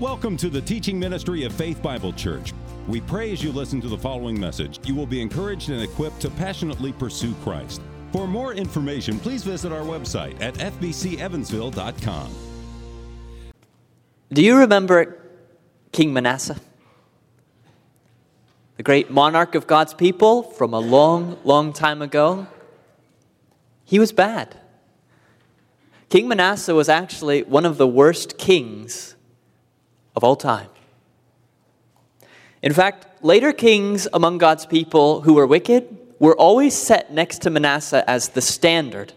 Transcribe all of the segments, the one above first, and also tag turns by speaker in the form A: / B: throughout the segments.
A: Welcome to the teaching ministry of Faith Bible Church. We pray as you listen to the following message, you will be encouraged and equipped to passionately pursue Christ. For more information, please visit our website at fbcevansville.com.
B: Do you remember King Manasseh? The great monarch of God's people from a long, long time ago? He was bad. King Manasseh was actually one of the worst kings of all time. In fact, later kings among God's people who were wicked were always set next to Manasseh as the standard.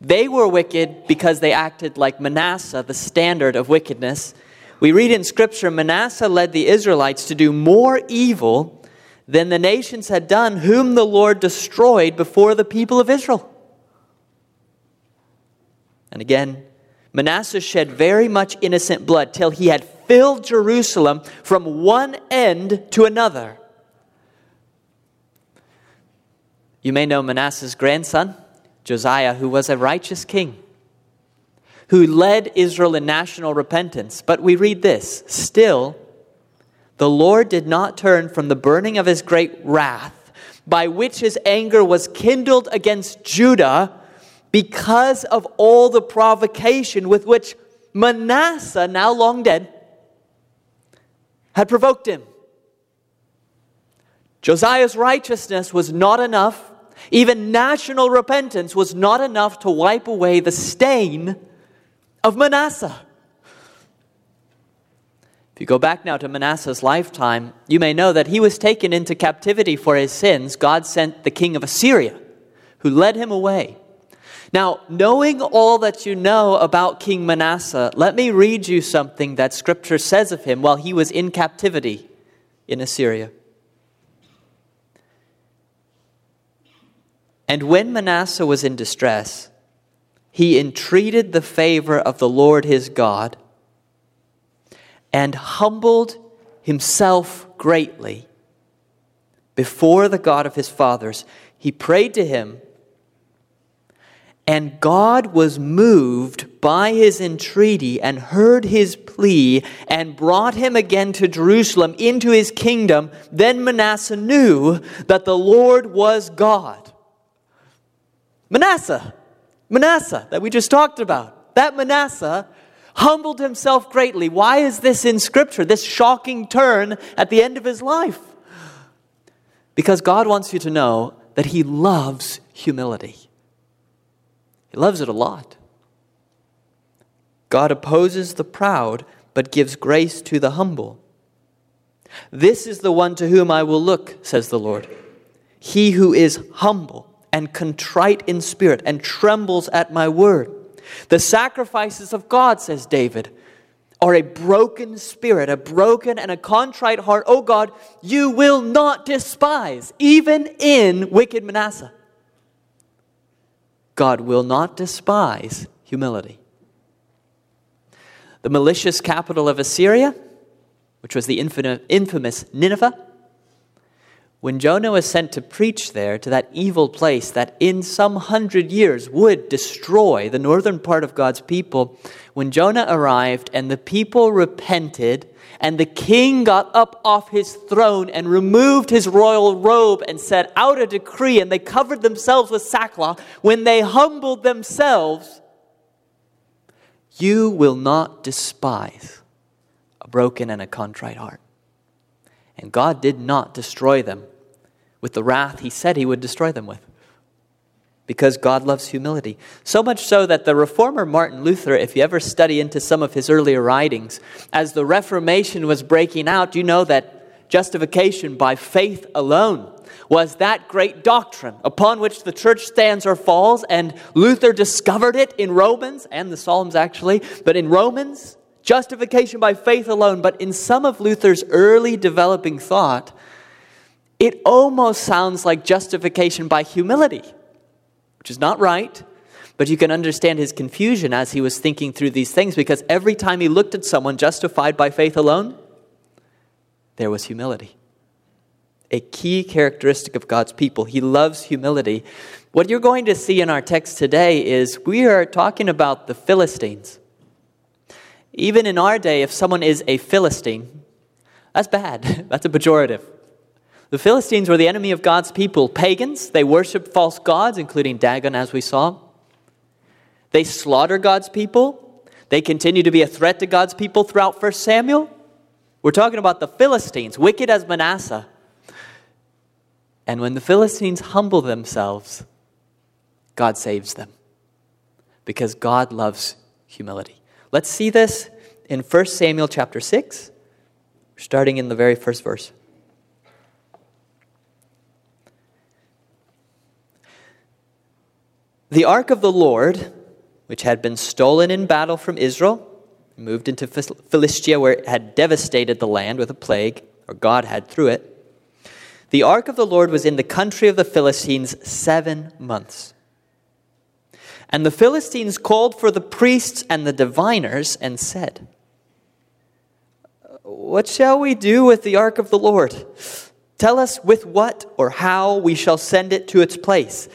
B: They were wicked because they acted like Manasseh, the standard of wickedness. We read in Scripture Manasseh led the Israelites to do more evil than the nations had done, whom the Lord destroyed before the people of Israel. And again, Manasseh shed very much innocent blood till he had filled Jerusalem from one end to another. You may know Manasseh's grandson, Josiah, who was a righteous king, who led Israel in national repentance. But we read this Still, the Lord did not turn from the burning of his great wrath, by which his anger was kindled against Judah because of all the provocation with which Manasseh, now long dead, had provoked him. Josiah's righteousness was not enough. Even national repentance was not enough to wipe away the stain of Manasseh. If you go back now to Manasseh's lifetime, you may know that he was taken into captivity for his sins. God sent the king of Assyria, who led him away. Now, knowing all that you know about King Manasseh, let me read you something that Scripture says of him while he was in captivity in Assyria. And when Manasseh was in distress, he entreated the favor of the Lord his God and humbled himself greatly before the God of his fathers. He prayed to him and God was moved by his entreaty and heard his plea and brought him again to Jerusalem into his kingdom. Then Manasseh knew that the Lord was God. Manasseh, Manasseh, that we just talked about, that Manasseh humbled himself greatly. Why is this in Scripture, this shocking turn at the end of his life? Because God wants you to know that he loves humility. He loves it a lot. God opposes the proud, but gives grace to the humble. This is the one to whom I will look, says the Lord. He who is humble and contrite in spirit and trembles at my word. The sacrifices of God, says David, are a broken spirit, a broken and a contrite heart. Oh God, you will not despise, even in wicked Manasseh. God will not despise humility. The malicious capital of Assyria, which was the infamous Nineveh, when Jonah was sent to preach there to that evil place that in some hundred years would destroy the northern part of God's people, when Jonah arrived and the people repented, and the king got up off his throne and removed his royal robe and set out a decree, and they covered themselves with sackcloth. When they humbled themselves, you will not despise a broken and a contrite heart. And God did not destroy them with the wrath he said he would destroy them with because God loves humility. So much so that the reformer Martin Luther, if you ever study into some of his earlier writings, as the Reformation was breaking out, you know that justification by faith alone was that great doctrine upon which the church stands or falls, and Luther discovered it in Romans and the Psalms actually, but in Romans, justification by faith alone. But in some of Luther's early developing thought, it almost sounds like justification by humility which is not right. But you can understand his confusion as he was thinking through these things because every time he looked at someone justified by faith alone, there was humility. A key characteristic of God's people. He loves humility. What you're going to see in our text today is we are talking about the Philistines. Even in our day, if someone is a Philistine, that's bad. that's a pejorative. The Philistines were the enemy of God's people, pagans. They worshiped false gods, including Dagon, as we saw. They slaughter God's people. They continue to be a threat to God's people throughout 1 Samuel. We're talking about the Philistines, wicked as Manasseh. And when the Philistines humble themselves, God saves them because God loves humility. Let's see this in 1 Samuel chapter 6, starting in the very first verse. The ark of the Lord, which had been stolen in battle from Israel, moved into Philistia, where it had devastated the land with a plague, or God had through it. The ark of the Lord was in the country of the Philistines seven months. And the Philistines called for the priests and the diviners and said, What shall we do with the ark of the Lord? Tell us with what or how we shall send it to its place.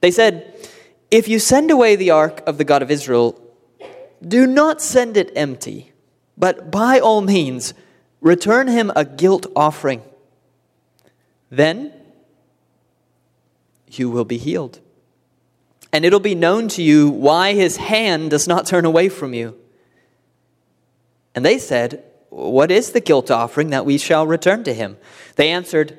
B: They said, If you send away the ark of the God of Israel, do not send it empty, but by all means return him a guilt offering. Then you will be healed. And it'll be known to you why his hand does not turn away from you. And they said, What is the guilt offering that we shall return to him? They answered,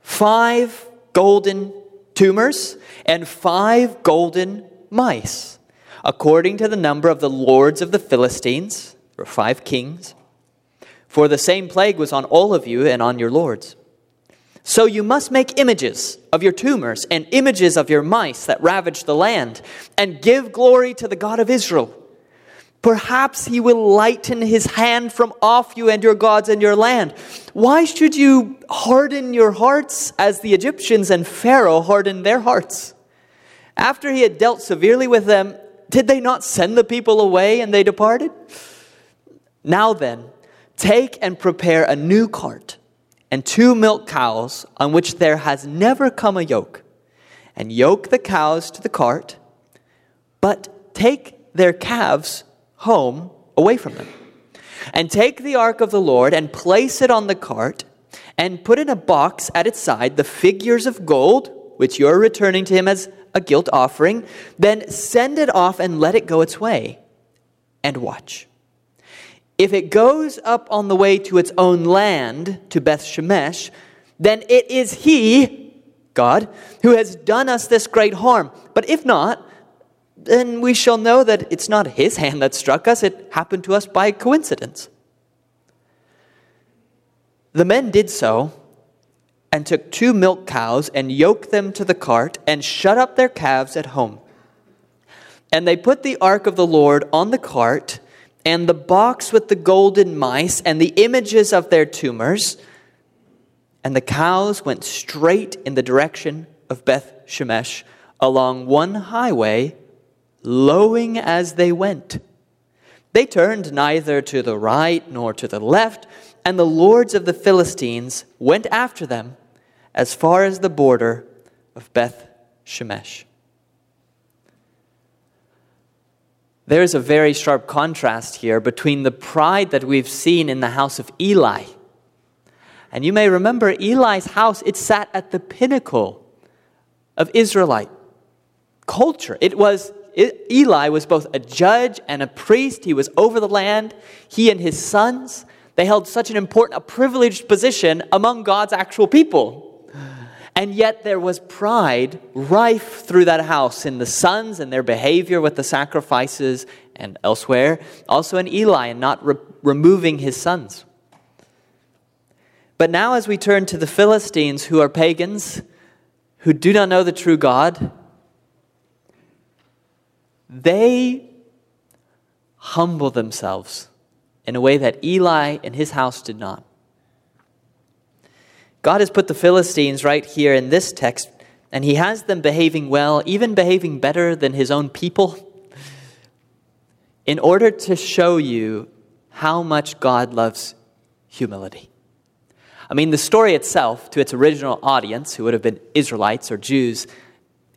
B: Five golden tumors and five golden mice, according to the number of the lords of the Philistines, or five kings. For the same plague was on all of you and on your lords. So you must make images of your tumors and images of your mice that ravage the land, and give glory to the God of Israel. Perhaps he will lighten his hand from off you and your gods and your land. Why should you harden your hearts as the Egyptians and Pharaoh hardened their hearts? After he had dealt severely with them, did they not send the people away and they departed? Now then, take and prepare a new cart and two milk cows on which there has never come a yoke, and yoke the cows to the cart, but take their calves home away from them. And take the ark of the Lord and place it on the cart, and put in a box at its side the figures of gold, which you are returning to him as a guilt offering. Then send it off and let it go its way, and watch. If it goes up on the way to its own land, to Beth Shemesh, then it is He, God, who has done us this great harm. But if not, then we shall know that it's not his hand that struck us, it happened to us by coincidence. The men did so and took two milk cows and yoked them to the cart and shut up their calves at home. And they put the ark of the Lord on the cart and the box with the golden mice and the images of their tumors. And the cows went straight in the direction of Beth Shemesh along one highway lowing as they went. They turned neither to the right nor to the left, and the lords of the Philistines went after them as far as the border of Beth Shemesh. There is a very sharp contrast here between the pride that we've seen in the house of Eli. And you may remember Eli's house, it sat at the pinnacle of Israelite culture. It was Eli was both a judge and a priest. He was over the land. He and his sons, they held such an important, a privileged position among God's actual people. And yet there was pride rife through that house in the sons and their behavior with the sacrifices and elsewhere, also in Eli and not re- removing his sons. But now, as we turn to the Philistines, who are pagans, who do not know the true God, they humble themselves in a way that Eli and his house did not. God has put the Philistines right here in this text, and he has them behaving well, even behaving better than his own people, in order to show you how much God loves humility. I mean, the story itself, to its original audience, who would have been Israelites or Jews,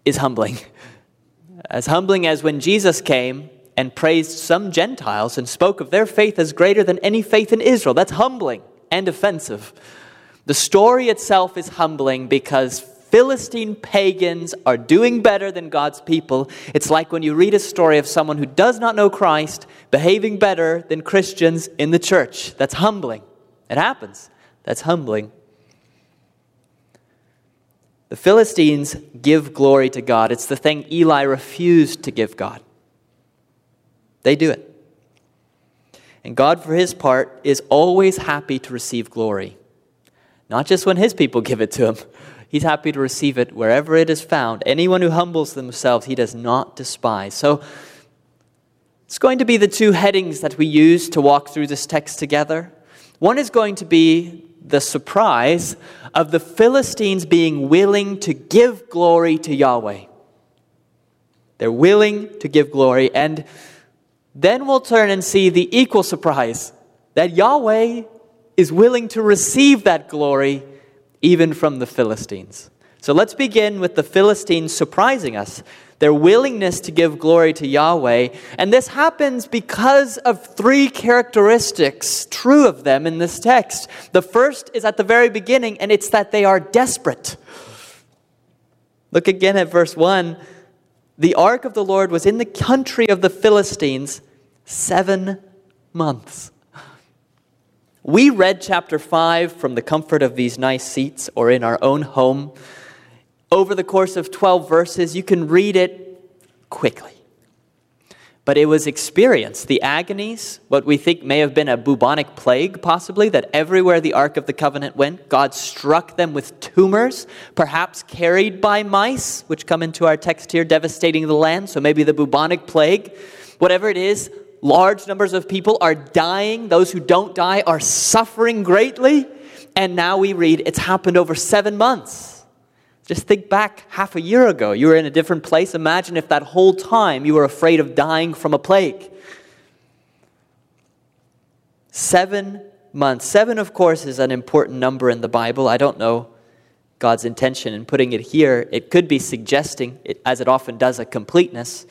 B: is humbling. As humbling as when Jesus came and praised some Gentiles and spoke of their faith as greater than any faith in Israel. That's humbling and offensive. The story itself is humbling because Philistine pagans are doing better than God's people. It's like when you read a story of someone who does not know Christ behaving better than Christians in the church. That's humbling. It happens. That's humbling. The Philistines give glory to God. It's the thing Eli refused to give God. They do it. And God, for his part, is always happy to receive glory. Not just when his people give it to him, he's happy to receive it wherever it is found. Anyone who humbles themselves, he does not despise. So, it's going to be the two headings that we use to walk through this text together. One is going to be the surprise of the Philistines being willing to give glory to Yahweh. They're willing to give glory. And then we'll turn and see the equal surprise that Yahweh is willing to receive that glory even from the Philistines. So let's begin with the Philistines surprising us. Their willingness to give glory to Yahweh. And this happens because of three characteristics true of them in this text. The first is at the very beginning, and it's that they are desperate. Look again at verse 1. The ark of the Lord was in the country of the Philistines seven months. We read chapter 5 from the comfort of these nice seats or in our own home. Over the course of 12 verses, you can read it quickly. But it was experience, the agonies, what we think may have been a bubonic plague, possibly, that everywhere the Ark of the Covenant went, God struck them with tumors, perhaps carried by mice, which come into our text here, devastating the land. So maybe the bubonic plague. Whatever it is, large numbers of people are dying. Those who don't die are suffering greatly. And now we read it's happened over seven months. Just think back half a year ago. You were in a different place. Imagine if that whole time you were afraid of dying from a plague. Seven months. Seven, of course, is an important number in the Bible. I don't know God's intention in putting it here. It could be suggesting, as it often does, a completeness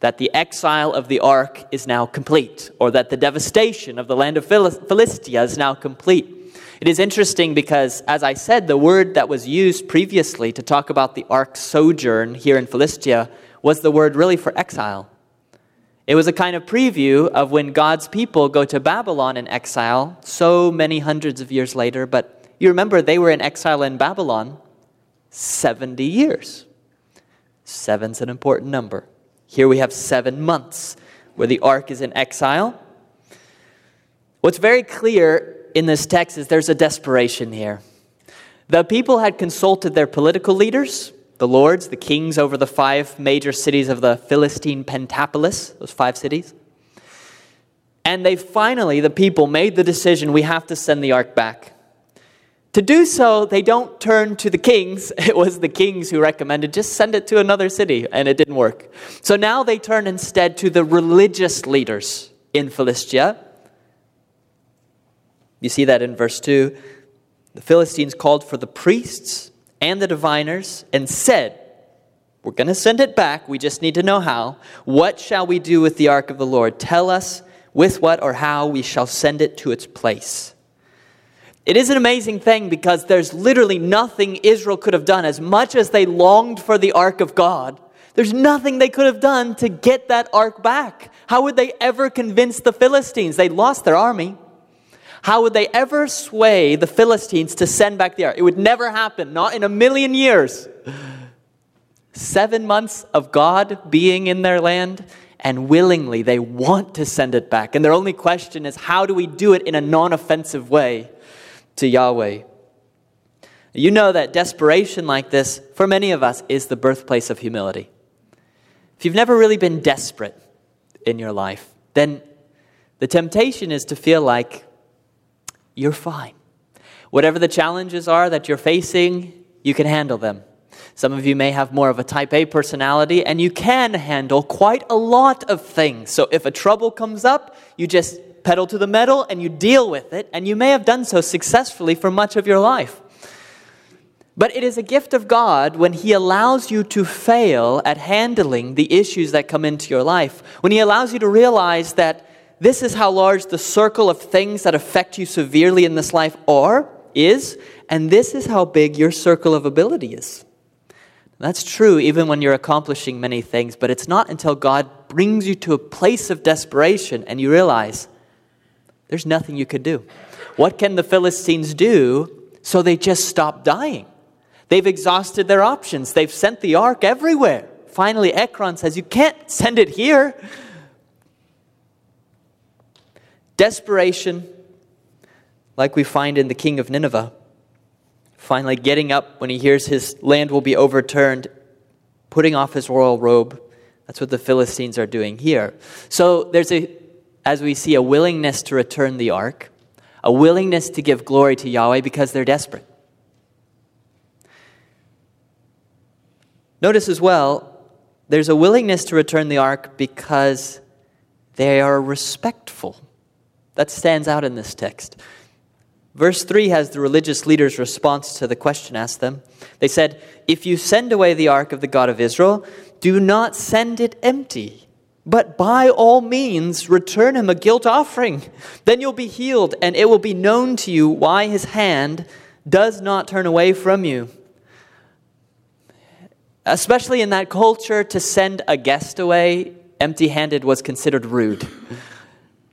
B: that the exile of the ark is now complete, or that the devastation of the land of Philistia is now complete. It is interesting because, as I said, the word that was used previously to talk about the ark's sojourn here in Philistia was the word really for exile. It was a kind of preview of when God's people go to Babylon in exile so many hundreds of years later. But you remember they were in exile in Babylon 70 years. Seven's an important number. Here we have seven months where the ark is in exile. What's very clear in this text is there's a desperation here. The people had consulted their political leaders, the lords, the kings over the five major cities of the Philistine Pentapolis, those five cities. And they finally, the people, made the decision we have to send the ark back. To do so, they don't turn to the kings. It was the kings who recommended just send it to another city, and it didn't work. So now they turn instead to the religious leaders in Philistia you see that in verse 2. The Philistines called for the priests and the diviners and said, We're going to send it back. We just need to know how. What shall we do with the ark of the Lord? Tell us with what or how we shall send it to its place. It is an amazing thing because there's literally nothing Israel could have done. As much as they longed for the ark of God, there's nothing they could have done to get that ark back. How would they ever convince the Philistines? They lost their army. How would they ever sway the Philistines to send back the ark? It would never happen, not in a million years. Seven months of God being in their land, and willingly they want to send it back. And their only question is how do we do it in a non offensive way to Yahweh? You know that desperation like this, for many of us, is the birthplace of humility. If you've never really been desperate in your life, then the temptation is to feel like you're fine. Whatever the challenges are that you're facing, you can handle them. Some of you may have more of a type A personality, and you can handle quite a lot of things. So if a trouble comes up, you just pedal to the metal and you deal with it, and you may have done so successfully for much of your life. But it is a gift of God when He allows you to fail at handling the issues that come into your life. When He allows you to realize that this is how large the circle of things that affect you severely in this life are, is, and this is how big your circle of ability is. That's true even when you're accomplishing many things, but it's not until God brings you to a place of desperation and you realize there's nothing you could do. What can the Philistines do so they just stop dying? They've exhausted their options. They've sent the ark everywhere. Finally, Ekron says, You can't send it here. Desperation, like we find in the king of Nineveh, finally getting up when he hears his land will be overturned, putting off his royal robe. That's what the Philistines are doing here. So there's a, as we see, a willingness to return the ark, a willingness to give glory to Yahweh because they're desperate. Notice as well, there's a willingness to return the ark because they are respectful. That stands out in this text. Verse 3 has the religious leaders' response to the question asked them. They said, If you send away the ark of the God of Israel, do not send it empty, but by all means return him a guilt offering. Then you'll be healed, and it will be known to you why his hand does not turn away from you. Especially in that culture, to send a guest away empty handed was considered rude.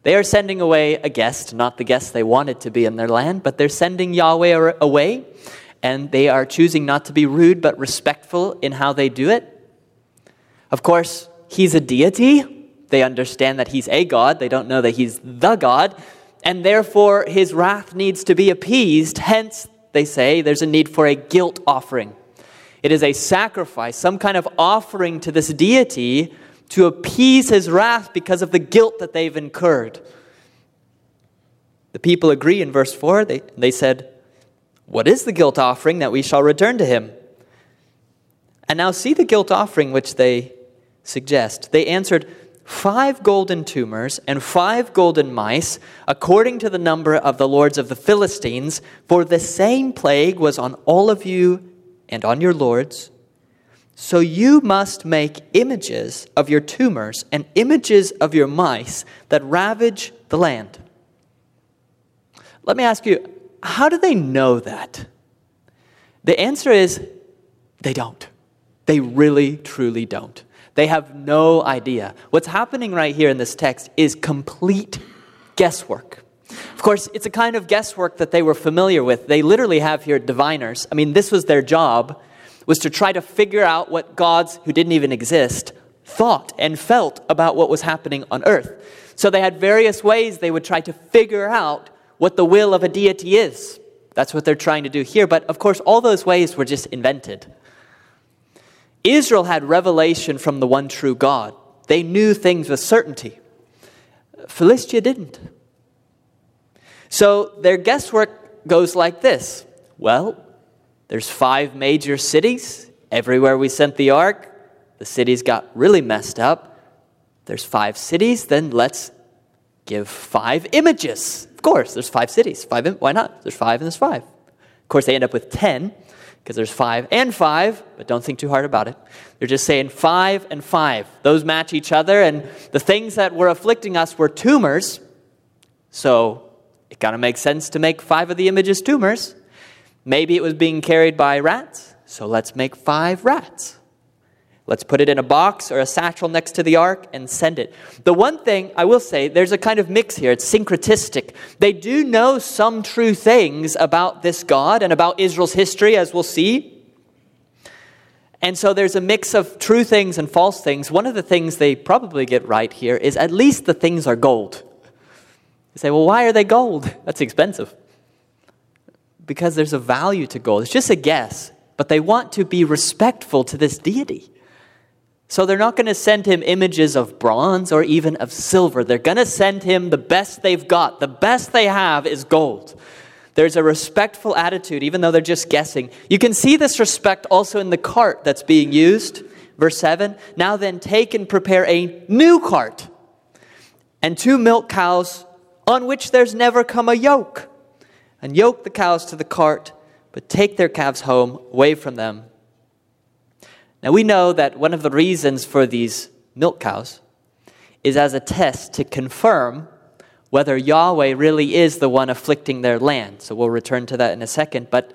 B: They are sending away a guest, not the guest they wanted to be in their land, but they're sending Yahweh away, and they are choosing not to be rude but respectful in how they do it. Of course, he's a deity. They understand that he's a God, they don't know that he's the God, and therefore his wrath needs to be appeased. Hence, they say there's a need for a guilt offering. It is a sacrifice, some kind of offering to this deity to appease his wrath because of the guilt that they've incurred. The people agree in verse 4. They, they said, What is the guilt offering that we shall return to him? And now see the guilt offering which they suggest. They answered, Five golden tumors and five golden mice, according to the number of the lords of the Philistines, for the same plague was on all of you and on your lords so you must make images of your tumors and images of your mice that ravage the land. Let me ask you, how do they know that? The answer is they don't. They really, truly don't. They have no idea. What's happening right here in this text is complete guesswork. Of course, it's a kind of guesswork that they were familiar with. They literally have here diviners. I mean, this was their job was to try to figure out what gods who didn't even exist thought and felt about what was happening on earth. So they had various ways they would try to figure out what the will of a deity is. That's what they're trying to do here. But of course, all those ways were just invented. Israel had revelation from the one true God, they knew things with certainty. Philistia didn't. So their guesswork goes like this Well, there's five major cities. Everywhere we sent the ark, the cities got really messed up. There's five cities, then let's give five images. Of course, there's five cities. Five, why not? There's five and there's five. Of course, they end up with ten because there's five and five, but don't think too hard about it. They're just saying five and five. Those match each other, and the things that were afflicting us were tumors. So it kind of makes sense to make five of the images tumors. Maybe it was being carried by rats, so let's make five rats. Let's put it in a box or a satchel next to the ark and send it. The one thing I will say, there's a kind of mix here. It's syncretistic. They do know some true things about this God and about Israel's history, as we'll see. And so there's a mix of true things and false things. One of the things they probably get right here is at least the things are gold. You say, well, why are they gold? That's expensive because there's a value to gold. It's just a guess, but they want to be respectful to this deity. So they're not going to send him images of bronze or even of silver. They're going to send him the best they've got. The best they have is gold. There's a respectful attitude, even though they're just guessing. You can see this respect also in the cart that's being used. Verse 7 Now then, take and prepare a new cart and two milk cows on which there's never come a yoke and yoke the cows to the cart, but take their calves home away from them. Now we know that one of the reasons for these milk cows is as a test to confirm whether Yahweh really is the one afflicting their land. So we'll return to that in a second. But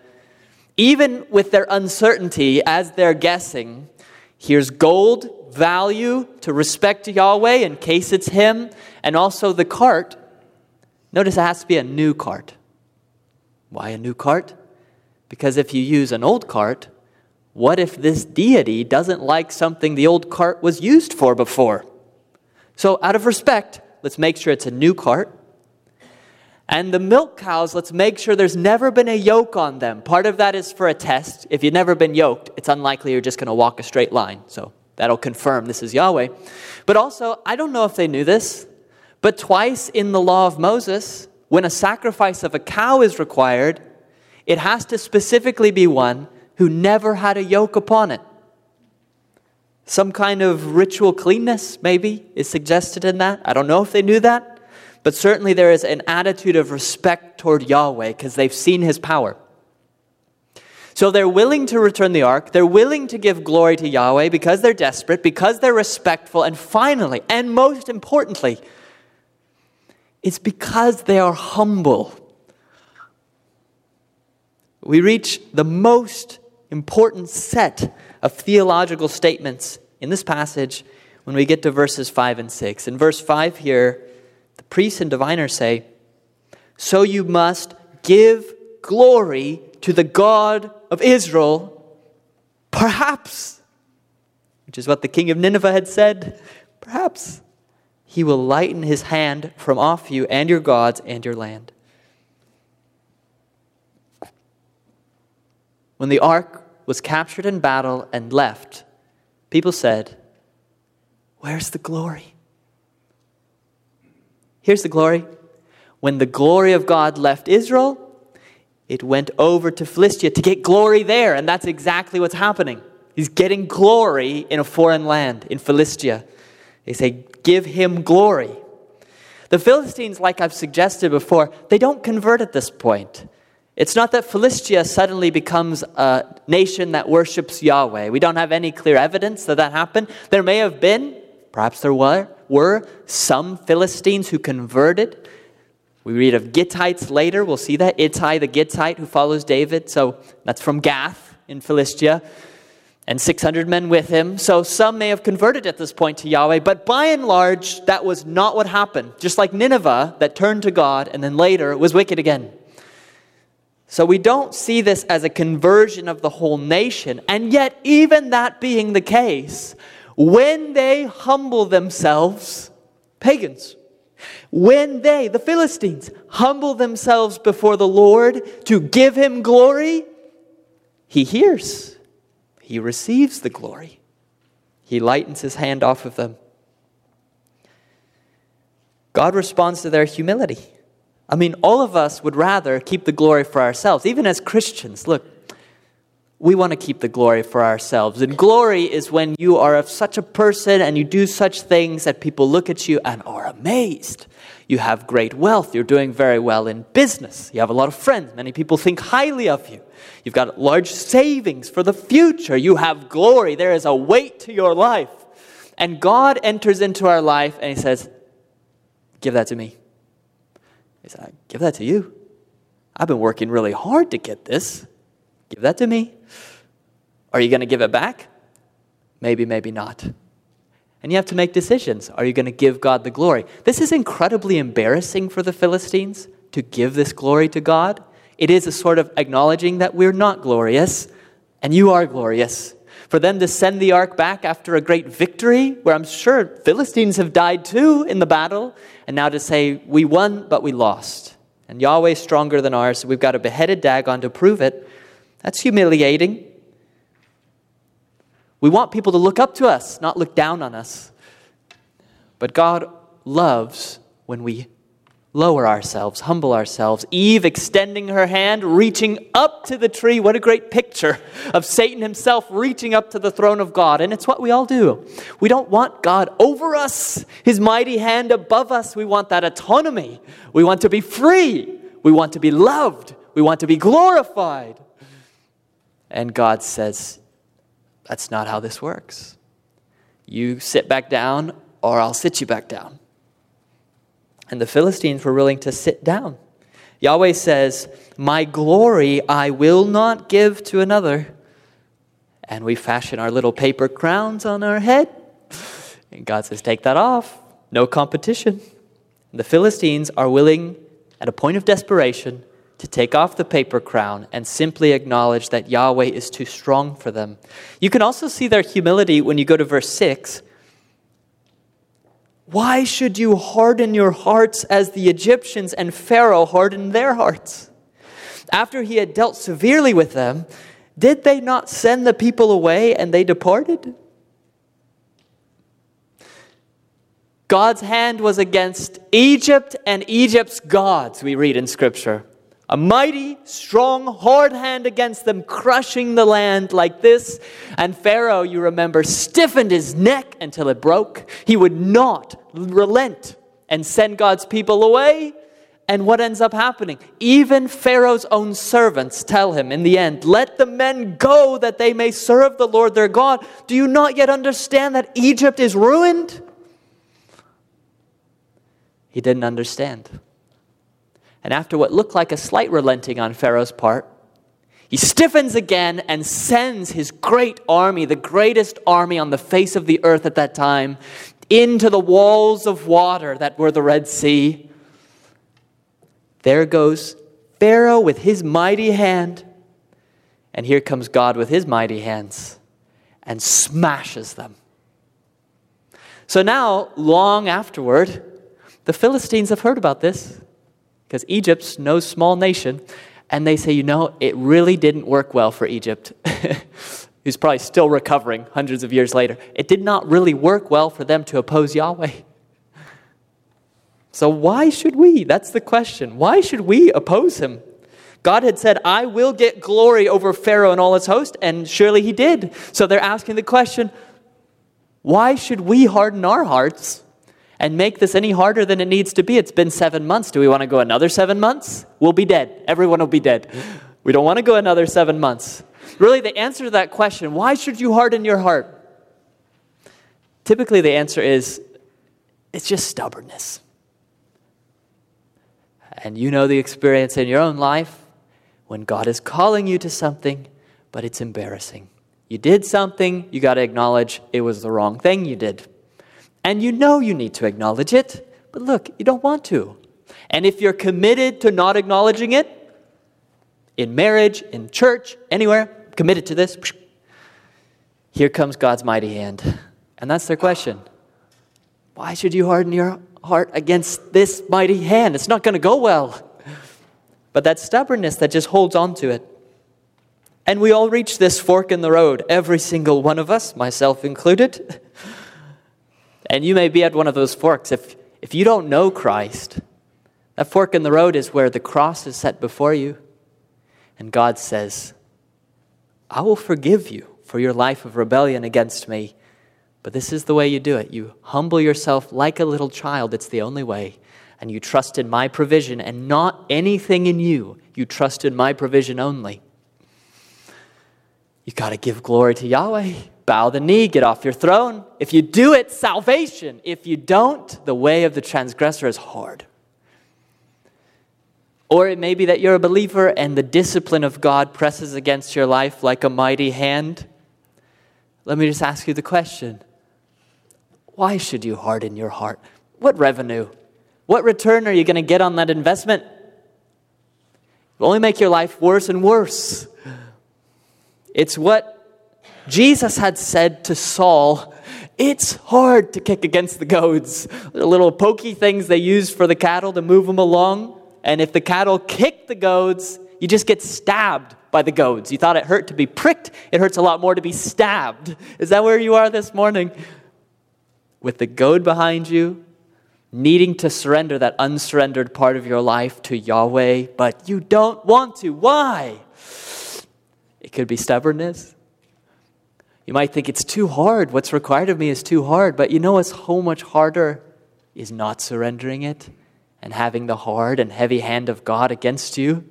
B: even with their uncertainty, as they're guessing, here's gold, value to respect Yahweh in case it's Him, and also the cart. Notice it has to be a new cart. Why a new cart? Because if you use an old cart, what if this deity doesn't like something the old cart was used for before? So, out of respect, let's make sure it's a new cart. And the milk cows, let's make sure there's never been a yoke on them. Part of that is for a test. If you've never been yoked, it's unlikely you're just going to walk a straight line. So that'll confirm this is Yahweh. But also, I don't know if they knew this, but twice in the law of Moses, when a sacrifice of a cow is required, it has to specifically be one who never had a yoke upon it. Some kind of ritual cleanness, maybe, is suggested in that. I don't know if they knew that, but certainly there is an attitude of respect toward Yahweh because they've seen his power. So they're willing to return the ark. They're willing to give glory to Yahweh because they're desperate, because they're respectful, and finally, and most importantly, it's because they are humble. We reach the most important set of theological statements in this passage when we get to verses 5 and 6. In verse 5 here, the priests and diviners say, So you must give glory to the God of Israel, perhaps, which is what the king of Nineveh had said, perhaps he will lighten his hand from off you and your gods and your land. When the ark was captured in battle and left, people said, Where's the glory? Here's the glory. When the glory of God left Israel, it went over to Philistia to get glory there. And that's exactly what's happening. He's getting glory in a foreign land, in Philistia. They say, Give him glory. The Philistines, like I've suggested before, they don't convert at this point. It's not that Philistia suddenly becomes a nation that worships Yahweh. We don't have any clear evidence that that happened. There may have been, perhaps there were, were some Philistines who converted. We read of Gittites later. We'll see that. Ittai the Gittite who follows David. So that's from Gath in Philistia. And 600 men with him. So some may have converted at this point to Yahweh, but by and large, that was not what happened. Just like Nineveh that turned to God and then later was wicked again. So we don't see this as a conversion of the whole nation. And yet, even that being the case, when they humble themselves, pagans, when they, the Philistines, humble themselves before the Lord to give him glory, he hears, he receives the glory. He lightens his hand off of them. God responds to their humility. I mean, all of us would rather keep the glory for ourselves, even as Christians. Look, we want to keep the glory for ourselves. And glory is when you are of such a person and you do such things that people look at you and are amazed. You have great wealth. You're doing very well in business. You have a lot of friends. Many people think highly of you. You've got large savings for the future. You have glory. There is a weight to your life. And God enters into our life and He says, Give that to me. He said, I give that to you. I've been working really hard to get this. Give that to me. Are you going to give it back? Maybe, maybe not. And you have to make decisions. Are you going to give God the glory? This is incredibly embarrassing for the Philistines to give this glory to God. It is a sort of acknowledging that we're not glorious and you are glorious. For them to send the ark back after a great victory, where I'm sure Philistines have died too in the battle, and now to say, we won, but we lost. And Yahweh's stronger than ours, so we've got a beheaded Dagon to prove it. That's humiliating. We want people to look up to us, not look down on us. But God loves when we lower ourselves, humble ourselves. Eve extending her hand, reaching up to the tree. What a great picture of Satan himself reaching up to the throne of God. And it's what we all do. We don't want God over us, his mighty hand above us. We want that autonomy. We want to be free. We want to be loved. We want to be glorified. And God says, That's not how this works. You sit back down, or I'll sit you back down. And the Philistines were willing to sit down. Yahweh says, My glory I will not give to another. And we fashion our little paper crowns on our head. And God says, Take that off. No competition. The Philistines are willing, at a point of desperation, to take off the paper crown and simply acknowledge that Yahweh is too strong for them. You can also see their humility when you go to verse 6. Why should you harden your hearts as the Egyptians and Pharaoh hardened their hearts? After he had dealt severely with them, did they not send the people away and they departed? God's hand was against Egypt and Egypt's gods, we read in Scripture. A mighty, strong, hard hand against them, crushing the land like this. And Pharaoh, you remember, stiffened his neck until it broke. He would not relent and send God's people away. And what ends up happening? Even Pharaoh's own servants tell him in the end, Let the men go that they may serve the Lord their God. Do you not yet understand that Egypt is ruined? He didn't understand. And after what looked like a slight relenting on Pharaoh's part, he stiffens again and sends his great army, the greatest army on the face of the earth at that time, into the walls of water that were the Red Sea. There goes Pharaoh with his mighty hand, and here comes God with his mighty hands and smashes them. So now, long afterward, the Philistines have heard about this because Egypt's no small nation, and they say, you know, it really didn't work well for Egypt. Who's probably still recovering hundreds of years later. It did not really work well for them to oppose Yahweh. So, why should we? That's the question. Why should we oppose him? God had said, I will get glory over Pharaoh and all his host, and surely he did. So they're asking the question why should we harden our hearts and make this any harder than it needs to be. It's been seven months. Do we want to go another seven months? We'll be dead. Everyone will be dead. We don't want to go another seven months. Really, the answer to that question, why should you harden your heart? Typically, the answer is it's just stubbornness. And you know the experience in your own life when God is calling you to something, but it's embarrassing. You did something, you got to acknowledge it was the wrong thing you did. And you know you need to acknowledge it, but look, you don't want to. And if you're committed to not acknowledging it, in marriage, in church, anywhere, committed to this, here comes God's mighty hand. And that's their question. Why should you harden your heart against this mighty hand? It's not going to go well. But that stubbornness that just holds on to it. And we all reach this fork in the road, every single one of us, myself included. And you may be at one of those forks. If, if you don't know Christ, that fork in the road is where the cross is set before you. And God says, I will forgive you for your life of rebellion against me. But this is the way you do it. You humble yourself like a little child. It's the only way. And you trust in my provision and not anything in you. You trust in my provision only. You got to give glory to Yahweh bow the knee, get off your throne. If you do it, salvation. If you don't, the way of the transgressor is hard. Or it may be that you're a believer and the discipline of God presses against your life like a mighty hand. Let me just ask you the question why should you harden your heart? What revenue? What return are you going to get on that investment? It will only make your life worse and worse. It's what Jesus had said to Saul, It's hard to kick against the goads. The little pokey things they use for the cattle to move them along. And if the cattle kick the goads, you just get stabbed by the goads. You thought it hurt to be pricked, it hurts a lot more to be stabbed. Is that where you are this morning? With the goad behind you, needing to surrender that unsurrendered part of your life to Yahweh, but you don't want to. Why? It could be stubbornness. You might think it's too hard. What's required of me is too hard. But you know what's so much harder is not surrendering it and having the hard and heavy hand of God against you,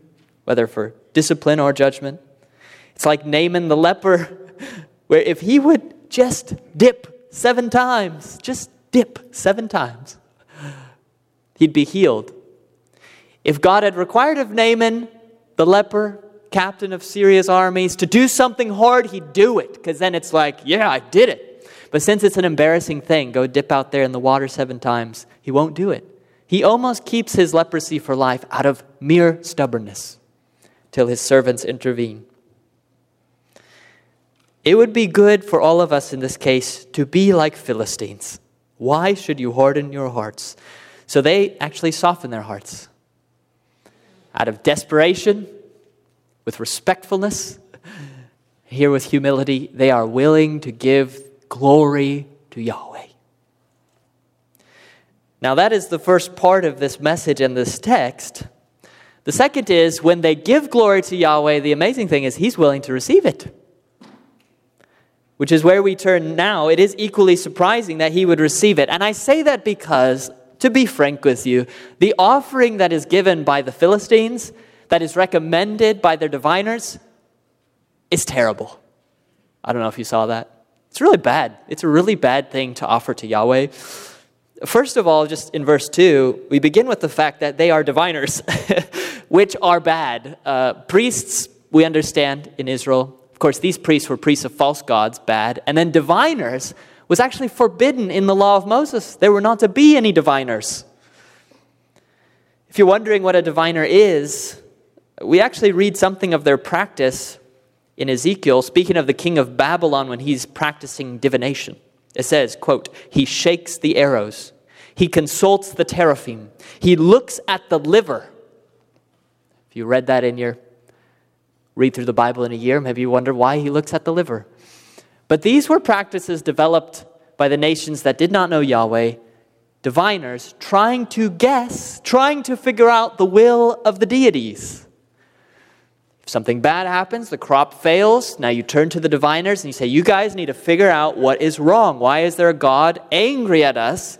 B: whether for discipline or judgment. It's like Naaman the leper, where if he would just dip seven times, just dip seven times, he'd be healed. If God had required of Naaman, the leper, captain of Syria's armies, to do something hard, he'd do it, because then it's like, yeah, I did it. But since it's an embarrassing thing, go dip out there in the water seven times, he won't do it. He almost keeps his leprosy for life out of mere stubbornness till his servants intervene. It would be good for all of us in this case to be like Philistines. Why should you harden your hearts? So they actually soften their hearts. Out of desperation, with respectfulness, here with humility, they are willing to give glory to Yahweh. Now, that is the first part of this message and this text. The second is when they give glory to Yahweh, the amazing thing is He's willing to receive it which is where we turn now, it is equally surprising that he would receive it. And I say that because, to be frank with you, the offering that is given by the Philistines, that is recommended by their diviners, is terrible. I don't know if you saw that. It's really bad. It's a really bad thing to offer to Yahweh. First of all, just in verse 2, we begin with the fact that they are diviners, which are bad. Uh, priests, we understand in Israel, of course, these priests were priests of false gods, bad. And then diviners was actually forbidden in the law of Moses. There were not to be any diviners. If you're wondering what a diviner is, we actually read something of their practice in Ezekiel, speaking of the king of Babylon when he's practicing divination. It says, quote, he shakes the arrows. He consults the teraphim. He looks at the liver. If you read that in your read through the Bible in a year, maybe you wonder why he looks at the liver. But these were practices developed by the nations that did not know Yahweh, diviners trying to guess, trying to figure out the will of the deities. Something bad happens, the crop fails, now you turn to the diviners and you say, You guys need to figure out what is wrong. Why is there a God angry at us?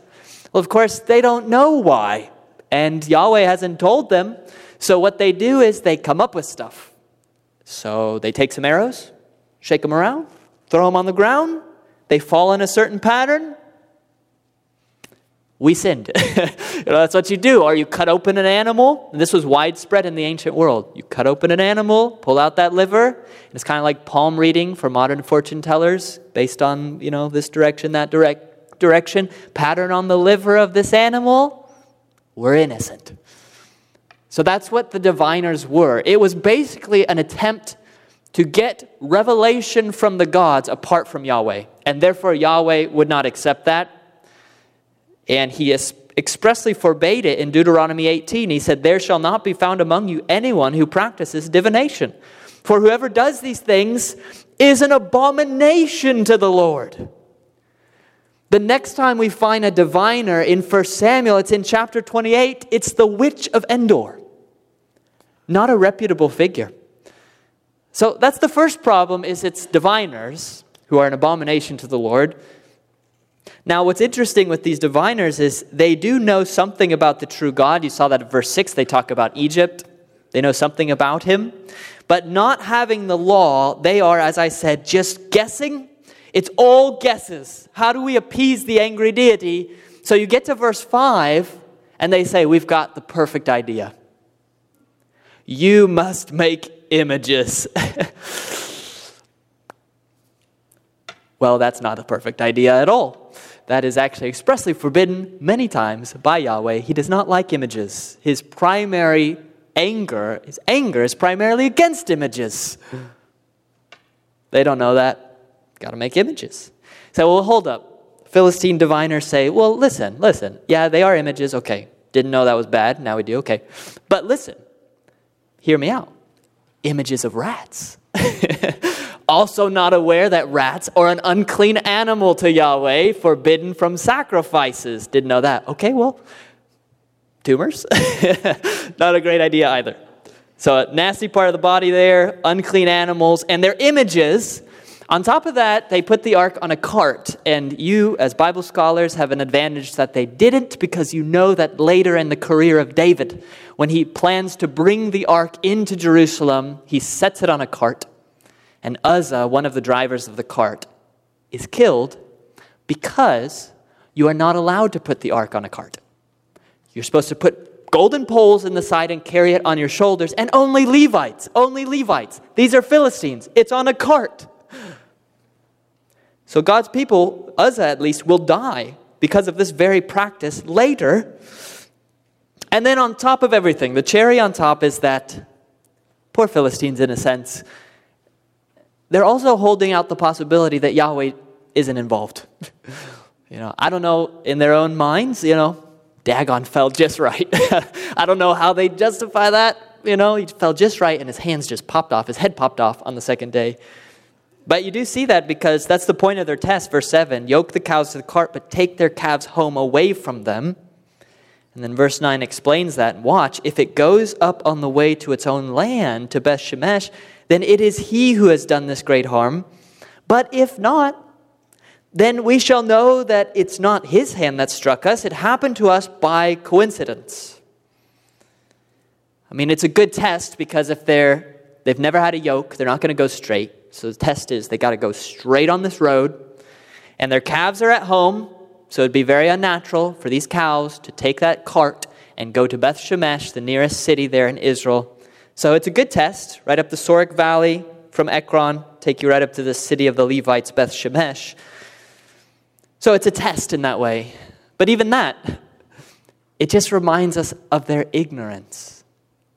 B: Well, of course, they don't know why, and Yahweh hasn't told them. So, what they do is they come up with stuff. So they take some arrows, shake them around, throw them on the ground. They fall in a certain pattern. We sinned. you know, that's what you do. Or you cut open an animal. And this was widespread in the ancient world. You cut open an animal, pull out that liver. It's kind of like palm reading for modern fortune tellers, based on you know this direction, that direct direction. Pattern on the liver of this animal. We're innocent. So that's what the diviners were. It was basically an attempt to get revelation from the gods apart from Yahweh. And therefore, Yahweh would not accept that. And he expressly forbade it in Deuteronomy 18. He said, There shall not be found among you anyone who practices divination. For whoever does these things is an abomination to the Lord. The next time we find a diviner in 1 Samuel, it's in chapter 28. It's the witch of Endor not a reputable figure. So that's the first problem is it's diviners who are an abomination to the Lord. Now, what's interesting with these diviners is they do know something about the true God. You saw that in verse 6, they talk about Egypt. They know something about him. But not having the law, they are, as I said, just guessing. It's all guesses. How do we appease the angry deity? So you get to verse 5, and they say, We've got the perfect idea. You must make images. well, that's not a perfect idea at all. That is actually expressly forbidden many times by Yahweh. He does not like images. His primary anger, his anger is primarily against images. They don't know that. Got to make images. So, well, hold up. Philistine diviners say, well, listen, listen. Yeah, they are images. Okay. Didn't know that was bad. Now we do. Okay. But listen, hear me out images of rats. also, not aware that rats are an unclean animal to Yahweh, forbidden from sacrifices. Didn't know that. Okay, well, tumors? not a great idea either. So, a nasty part of the body there, unclean animals, and their images on top of that, they put the ark on a cart, and you, as Bible scholars, have an advantage that they didn't because you know that later in the career of David, when he plans to bring the ark into Jerusalem, he sets it on a cart And Uzzah, one of the drivers of the cart, is killed because you are not allowed to put the ark on a cart. You're supposed to put golden poles in the side and carry it on your shoulders, and only Levites, only Levites. These are Philistines. It's on a cart. So God's people, Uzzah at least, will die because of this very practice later. And then on top of everything, the cherry on top is that poor Philistines, in a sense, they're also holding out the possibility that Yahweh isn't involved. you know, I don't know in their own minds, you know, Dagon fell just right. I don't know how they justify that. You know, he fell just right and his hands just popped off. His head popped off on the second day. But you do see that because that's the point of their test. Verse 7 Yoke the cows to the cart, but take their calves home away from them. And then verse 9 explains that. Watch, if it goes up on the way to its own land, to Beth Shemesh, then it is he who has done this great harm. But if not, then we shall know that it's not his hand that struck us. It happened to us by coincidence. I mean, it's a good test because if they're, they've never had a yoke, they're not going to go straight. So the test is they got to go straight on this road, and their calves are at home, so it'd be very unnatural for these cows to take that cart and go to Beth Shemesh, the nearest city there in Israel. So it's a good test, right up the Sorek Valley from Ekron, take you right up to the city of the Levites, Beth Shemesh. So it's a test in that way. But even that, it just reminds us of their ignorance.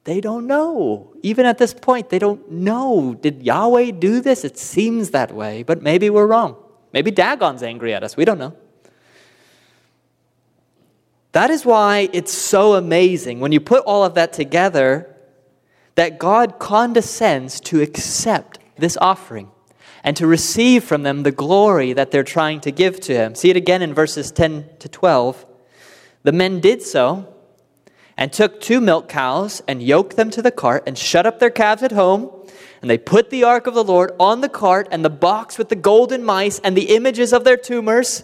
B: They don't know. Even at this point, they don't know. Did Yahweh do this? It seems that way, but maybe we're wrong. Maybe Dagon's angry at us. We don't know. That is why it's so amazing when you put all of that together that God condescends to accept this offering and to receive from them the glory that they're trying to give to him. See it again in verses 10 to 12. The men did so and took two milk cows and yoked them to the cart and shut up their calves at home. And they put the ark of the Lord on the cart and the box with the golden mice and the images of their tumors.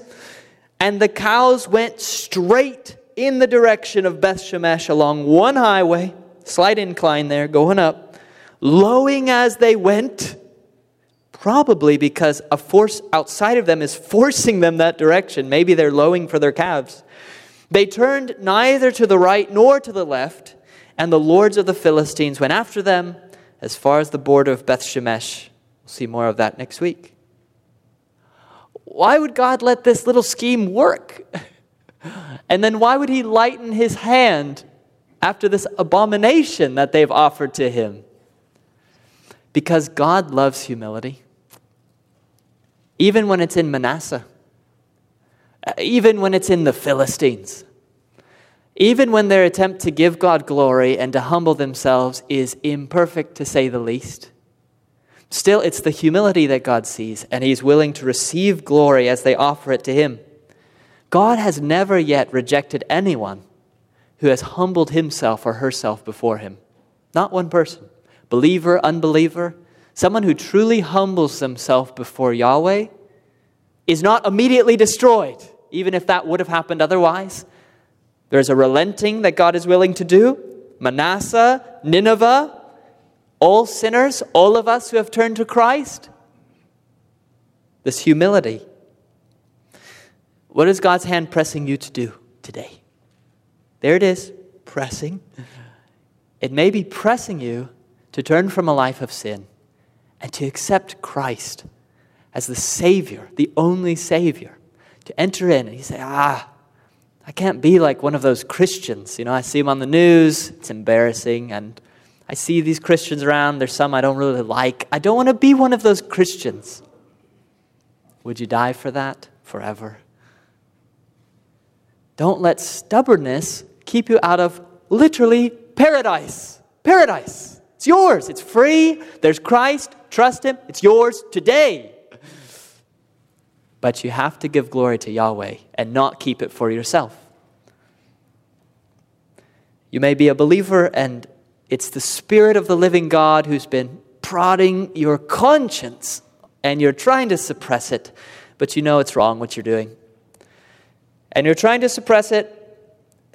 B: And the cows went straight in the direction of Beth Shemesh along one highway, slight incline there, going up, lowing as they went Probably because a force outside of them is forcing them that direction. Maybe they're lowing for their calves. They turned neither to the right nor to the left, and the lords of the Philistines went after them as far as the border of Beth Shemesh. We'll see more of that next week. Why would God let this little scheme work? and then why would He lighten His hand after this abomination that they've offered to Him? Because God loves humility even when it's in Manasseh, uh, even when it's in the Philistines, even when their attempt to give God glory and to humble themselves is imperfect to say the least. Still, it's the humility that God sees, and He's willing to receive glory as they offer it to Him. God has never yet rejected anyone who has humbled himself or herself before Him. Not one person. Believer, unbeliever, someone who truly humbles themselves before Yahweh is not immediately destroyed, even if that would have happened otherwise. There's a relenting that God is willing to do. Manasseh, Nineveh, all sinners, all of us who have turned to Christ. This humility. What is God's hand pressing you to do today? There it is, pressing. It may be pressing you to turn from a life of sin and to accept Christ as the Savior, the only Savior, to enter in and you say, ah, I can't be like one of those Christians. You know, I see them on the news, it's embarrassing, and I see these Christians around, there's some I don't really like. I don't want to be one of those Christians. Would you die for that forever? Don't let stubbornness keep you out of literally paradise. Paradise. It's yours. It's free. There's Christ. Trust Him. It's yours today. But you have to give glory to Yahweh and not keep it for yourself. You may be a believer, and it's the Spirit of the living God who's been prodding your conscience, and you're trying to suppress it, but you know it's wrong what you're doing. And you're trying to suppress it,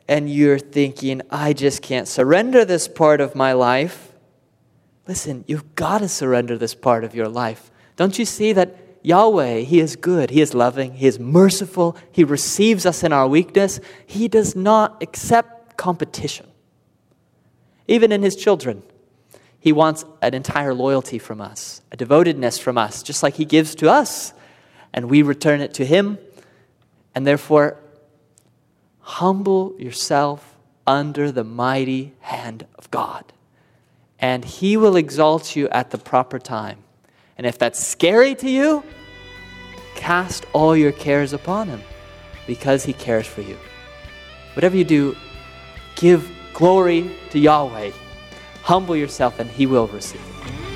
B: and you're thinking, I just can't surrender this part of my life Listen, you've got to surrender this part of your life. Don't you see that Yahweh, He is good, He is loving, He is merciful, He receives us in our weakness. He does not accept competition. Even in His children, He wants an entire loyalty from us, a devotedness from us, just like He gives to us, and we return it to Him. And therefore, humble yourself under the mighty hand of God, and He will exalt you at the proper time. And if that's scary to you, cast all your cares upon Him because He cares for you. Whatever you do, give glory to Yahweh. Humble yourself, and He will receive it.